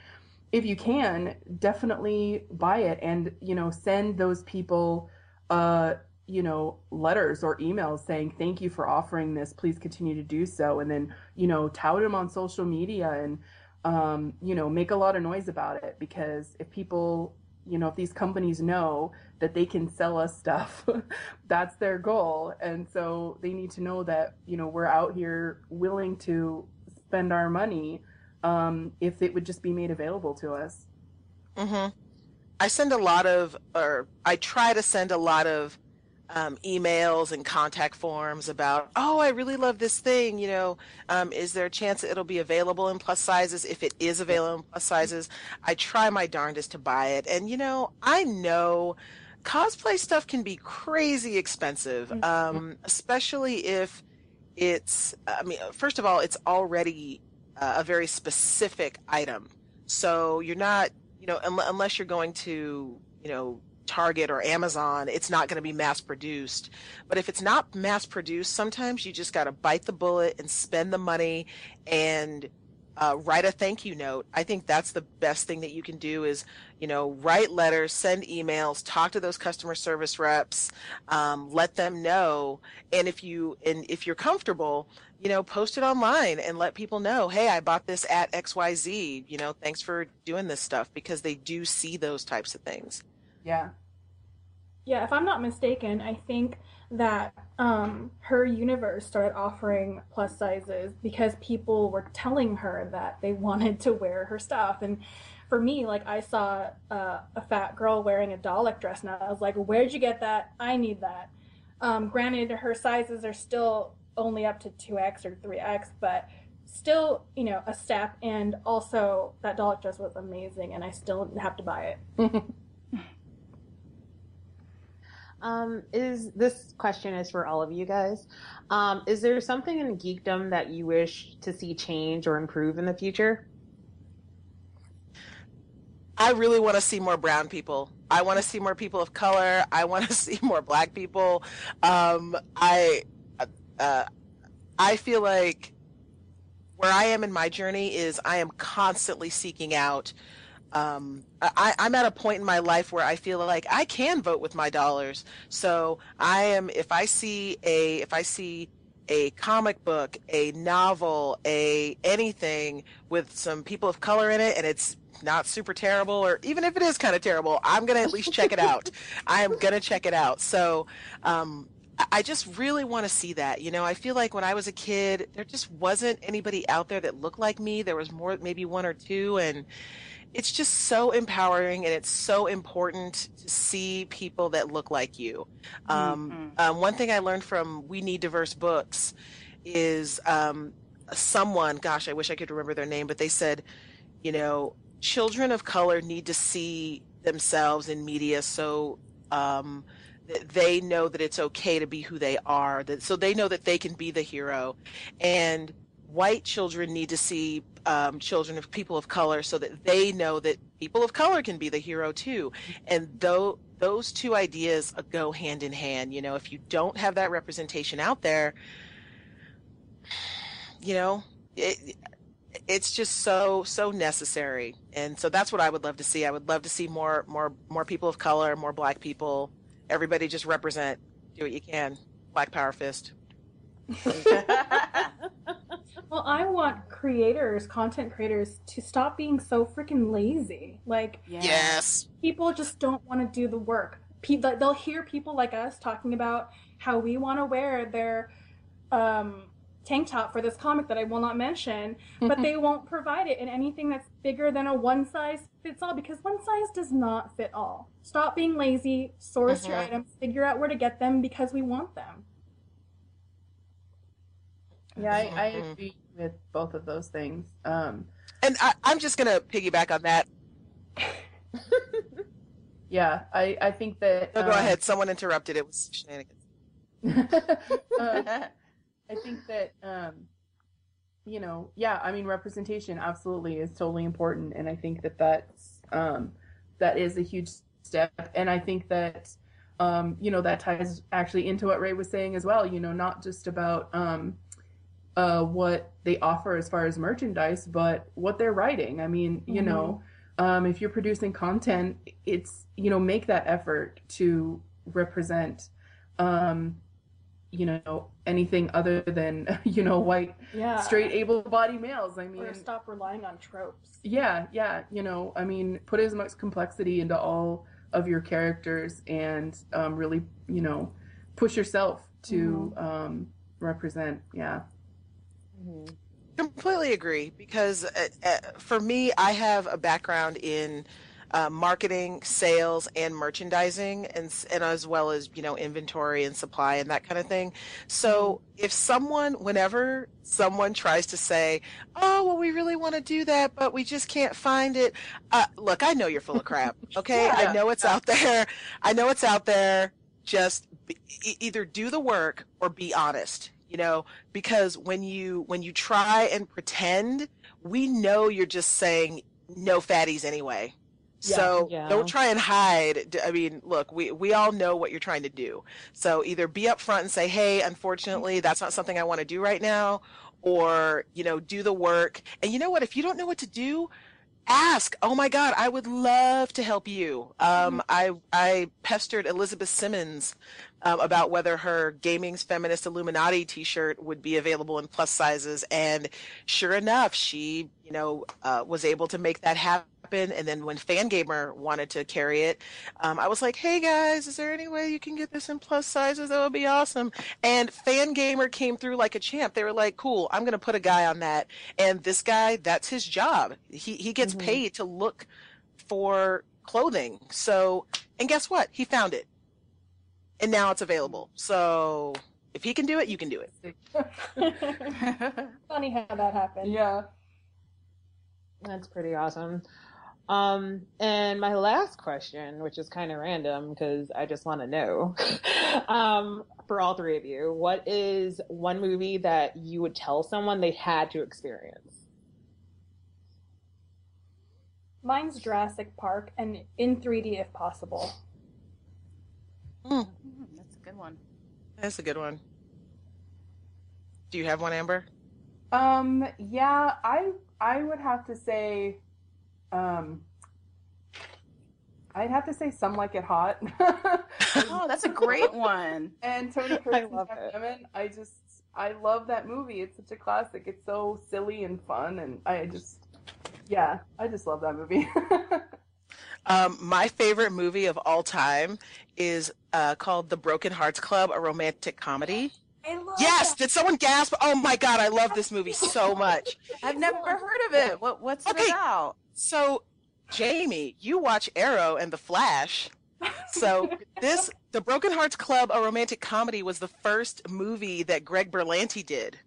if you can, definitely buy it and you know send those people uh you know letters or emails saying thank you for offering this please continue to do so and then you know tout them on social media and um, you know make a lot of noise about it because if people you know if these companies know that they can sell us stuff that's their goal. And so they need to know that you know we're out here willing to spend our money um, if it would just be made available to us. Hmm I send a lot of, or I try to send a lot of um, emails and contact forms about, oh, I really love this thing. You know, um, is there a chance that it'll be available in plus sizes? If it is available in plus sizes, I try my darndest to buy it. And, you know, I know cosplay stuff can be crazy expensive, um, especially if it's, I mean, first of all, it's already uh, a very specific item. So you're not, you know, un- unless you're going to, you know, Target or Amazon, it's not going to be mass produced. But if it's not mass produced, sometimes you just got to bite the bullet and spend the money and uh, write a thank you note. I think that's the best thing that you can do is, you know, write letters, send emails, talk to those customer service reps, um, let them know. And if you and if you're comfortable, you know, post it online and let people know, hey, I bought this at XYZ. You know, thanks for doing this stuff because they do see those types of things. Yeah Yeah, if I'm not mistaken, I think that um, her universe started offering plus sizes because people were telling her that they wanted to wear her stuff. And for me, like I saw uh, a fat girl wearing a Dalek dress, and I was like, "Where'd you get that? I need that." Um, granted, her sizes are still only up to two X or three X, but still, you know, a step. And also, that Dalek dress was amazing, and I still have to buy it. Um, is this question is for all of you guys? Um, is there something in geekdom that you wish to see change or improve in the future? I really want to see more brown people. I want to see more people of color. I want to see more black people. Um, I uh, I feel like where I am in my journey is I am constantly seeking out. Um, I, I'm at a point in my life where I feel like I can vote with my dollars. So I am. If I see a if I see a comic book, a novel, a anything with some people of color in it, and it's not super terrible, or even if it is kind of terrible, I'm gonna at least check it out. I am gonna check it out. So, um, I just really want to see that. You know, I feel like when I was a kid, there just wasn't anybody out there that looked like me. There was more, maybe one or two, and it's just so empowering and it's so important to see people that look like you. Um, Mm-hmm. um, one thing I learned from We Need Diverse Books is um, someone, gosh, I wish I could remember their name, but they said, you know, children of color need to see themselves in media so um, that they know that it's okay to be who they are, that so they know that they can be the hero, and white children need to see um, children of people of color so that they know that people of color can be the hero too, and though those two ideas go hand in hand. You know, if you don't have that representation out there, you know, it, it's just so so necessary. And so that's what i would love to see. I would love to see more more more people of color more black people. Everybody just represent do what you can. Black power fist Well, I want creators, content creators, to stop being so freaking lazy. Like, yes people just don't want to do the work. Pe- they'll hear people like us talking about how we want to wear their um, tank top for this comic that I will not mention, but they won't provide it in anything that's bigger than a one size fits all because one size does not fit all. Stop being lazy, source your Mhm. items, figure out where to get them because we want them. Yeah, I, I Mhm. agree with both of those things. Um, and I, i'm just gonna piggyback on that yeah, I, I think that. no, go um, ahead someone interrupted it was shenanigans um, I think that um, you know, yeah, I mean, representation absolutely is totally important, and I think that that's um, that is a huge step, and I think that um, you know that ties actually into what Ray was saying as well. You know, not just about um, uh, what they offer as far as merchandise, but what they're writing. I mean, you Mhm. know, um, if you're producing content, it's you know make that effort to represent. Um, you know anything other than you know white Yeah. straight able-bodied males i mean Or stop relying on tropes. yeah yeah you know i mean put as much complexity into all of your characters and um, really you know push yourself to um, represent yeah Completely agree because uh, uh, for me, I have a background in uh, marketing, sales, and merchandising, and and as well as you know inventory and supply and that kind of thing. So if someone, whenever someone tries to say, "Oh, well, we really want to do that, but we just can't find it," uh, look, I know you're full of crap. Okay, Yeah. I know it's out there. I know it's out there. Just be, either do the work or be honest you know because when you when you try and pretend we know you're just saying no fatties anyway. So Yeah. don't try and hide. I mean look we we all know what you're trying to do. So either be upfront and say hey unfortunately that's not something i want to do right now or you know do the work. And you know what? If you don't know what to do ask oh my god i would love to help you. Um, i i pestered elizabeth simmons um, about whether her gaming's feminist illuminati t-shirt would be available in plus sizes and sure enough she you know uh, was able to make that happen happen. And then when Fangamer wanted to carry it, um, I was like, hey guys, is there any way you can get this in plus sizes? That would be awesome. And Fangamer came through like a champ. They were like, cool, I'm going to put a guy on that. And this guy, that's his job. He, he gets Mhm. paid to look for clothing. So, and guess what? He found it. And now it's available. So if he can do it, you can do it. Funny how that happened. Yeah. That's pretty awesome. Um, and my last question, which is kind of random because I just want to know, um, for all three of you, what is one movie that you would tell someone they had to experience? Mine's Jurassic Park and in 3D if possible. Mm, That's a good one. That's a good one. Do you have one, Amber? Um, yeah, I I would have to say, um, I'd have to say some like it hot. Oh, that's a great one. and Tony I Curtis and love it. I just I love that movie. It's such a classic. It's so silly and fun, and I just yeah, I just love that movie. Um, my favorite movie of all time is uh, called The Broken Hearts Club, a romantic comedy. I love Yes, did someone gasp? Oh my god, I love this movie so much. I've never heard of it. What what's it Okay. about? So, Jamie, you watch Arrow and The Flash. So, this The Broken Hearts Club, a romantic comedy, was the first movie that Greg Berlanti did.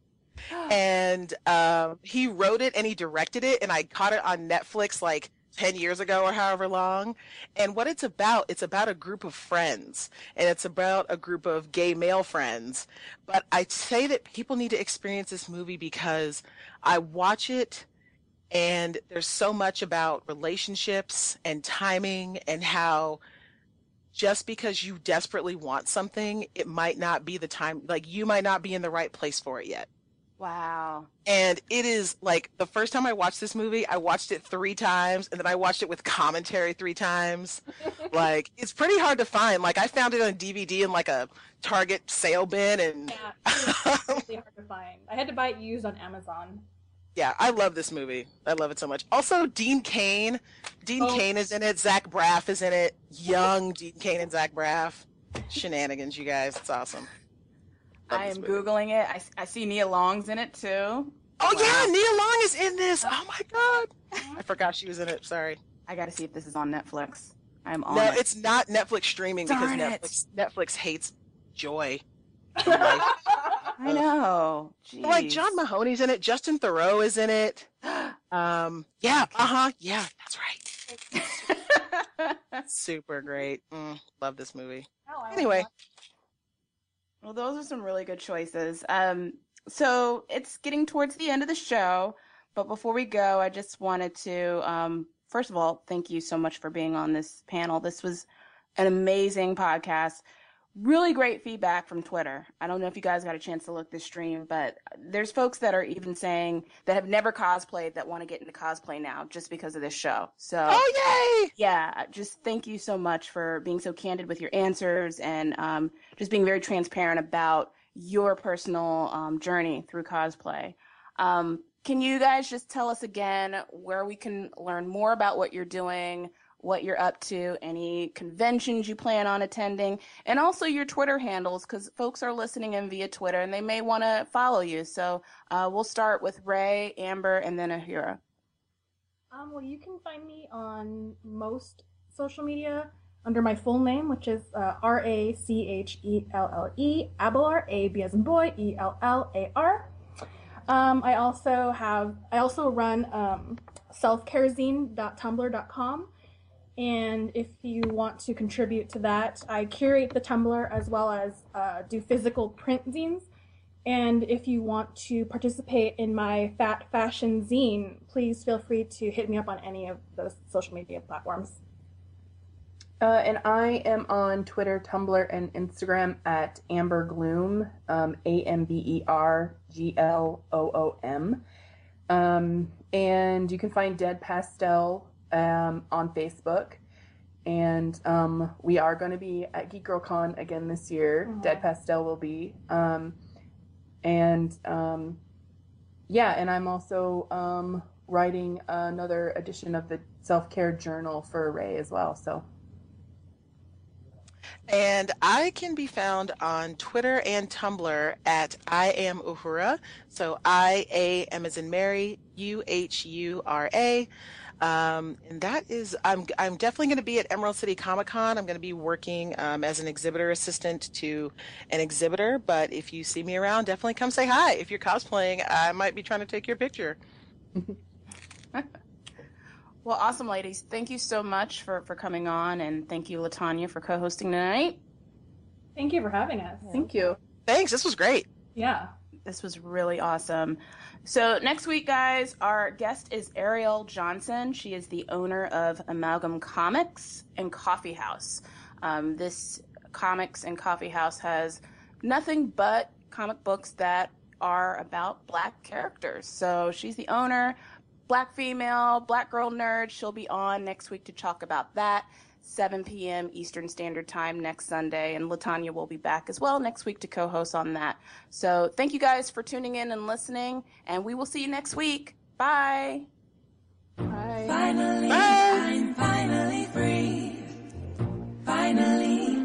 And um, he wrote it and he directed it, and I caught it on Netflix like 10 years ago or however long. And what it's about, it's about a group of friends, and it's about a group of gay male friends. But I say that people need to experience this movie because I watch it and there's so much about relationships and timing and how just because you desperately want something, it might not be the time, like you might not be in the right place for it yet. Wow. And it is like the first time I watched this movie, I watched it three times and then I watched it with commentary three times. like it's pretty hard to find. Like I found it on DVD in like a Target sale bin and Yeah, it's really hard to find. I had to buy it used on Amazon. yeah, I love this movie. I love it so much. Also, Dean Cain. Dean Oh. Cain is in it. Zach Braff is in it. Young Dean Cain and Zach Braff. Shenanigans, you guys. It's awesome. Love I am googling it. I, I see Nia Long's in it too. Oh Wow. yeah, Nia Long is in this. Oh my god. I forgot she was in it. Sorry. I got to see if this is on Netflix. I'm on No, it. it's not Netflix streaming because Darn it. Netflix Netflix hates joy. I know. like John Mahoney's in it. Justin Theroux is in it. Um, yeah, uh huh. Yeah, that's right. Super great. Mm, love this movie. Oh, I Anyway, Well, those are some really good choices. Um, so it's getting towards the end of the show, but before we go, I just wanted to, um, first of all, thank you so much for being on this panel. This was an amazing podcast. Really great feedback from Twitter. I don't know if you guys got a chance to look this stream, but there's folks that are even saying that have never cosplayed that want to get into cosplay now just because of this show. So oh yay! yeah, just thank you so much for being so candid with your answers and um, just being very transparent about your personal um, journey through cosplay. Um, can you guys just tell us again where we can learn more about what you're doing, what you're up to, any conventions you plan on attending, and also your Twitter handles because folks are listening in via Twitter and they may want to follow you. So uh, we'll start with Ray, Amber, and then Uhura. Um, well, you can find me on most social media under my full name, which is uh, R A C H E L L E, Abelard, A B as in boy, E L L A R. Um, I also have, I also run um, selfcarezine.tumblr.com. And if you want to contribute to that, I curate the Tumblr as well as uh, do physical print zines. And if you want to participate in my Fat Fashion Zine, please feel free to hit me up on any of those social media platforms. Uh, and I am on Twitter, Tumblr, and Instagram at Amber Gloom, um, A M B E R G L O O M. Um, and you can find Dead Pastel um, on Facebook. And um, we are going to be at Geek Girl Con again this year. Mhm. Dead Pastel will be. Um, and um, yeah, and I'm also um, writing another edition of the self care journal for Ray as well. So And I can be found on Twitter and Tumblr at I am Uhura. So I A M as in Mary, U H U R A. Um, and that is, I'm, I'm definitely going to be at Emerald City Comic Con. I'm going to be working um, as an exhibitor assistant to an exhibitor. But if you see me around, definitely come say hi. If you're cosplaying, I might be trying to take your picture. Well, awesome, ladies. Thank you so much for, for coming on, and thank you, Latanya, for co hosting tonight. Thank you for having us. thank you. Thanks. This was great. Yeah. This was really awesome. So, next week, guys, our guest is Ariell Johnson. She is the owner of Amalgam Comics and Coffee House. Um, this comics and coffee house has nothing but comic books that are about black characters. So, she's the owner, black female, black girl nerd. She'll be on next week to talk about that. 7 p.m. Eastern Standard Time next Sunday. And Latanya will be back as well next week to co host on that. So thank you guys for tuning in and listening, and we will see you next week. Bye. Bye. Finally, Bye. I'm finally free. Finally,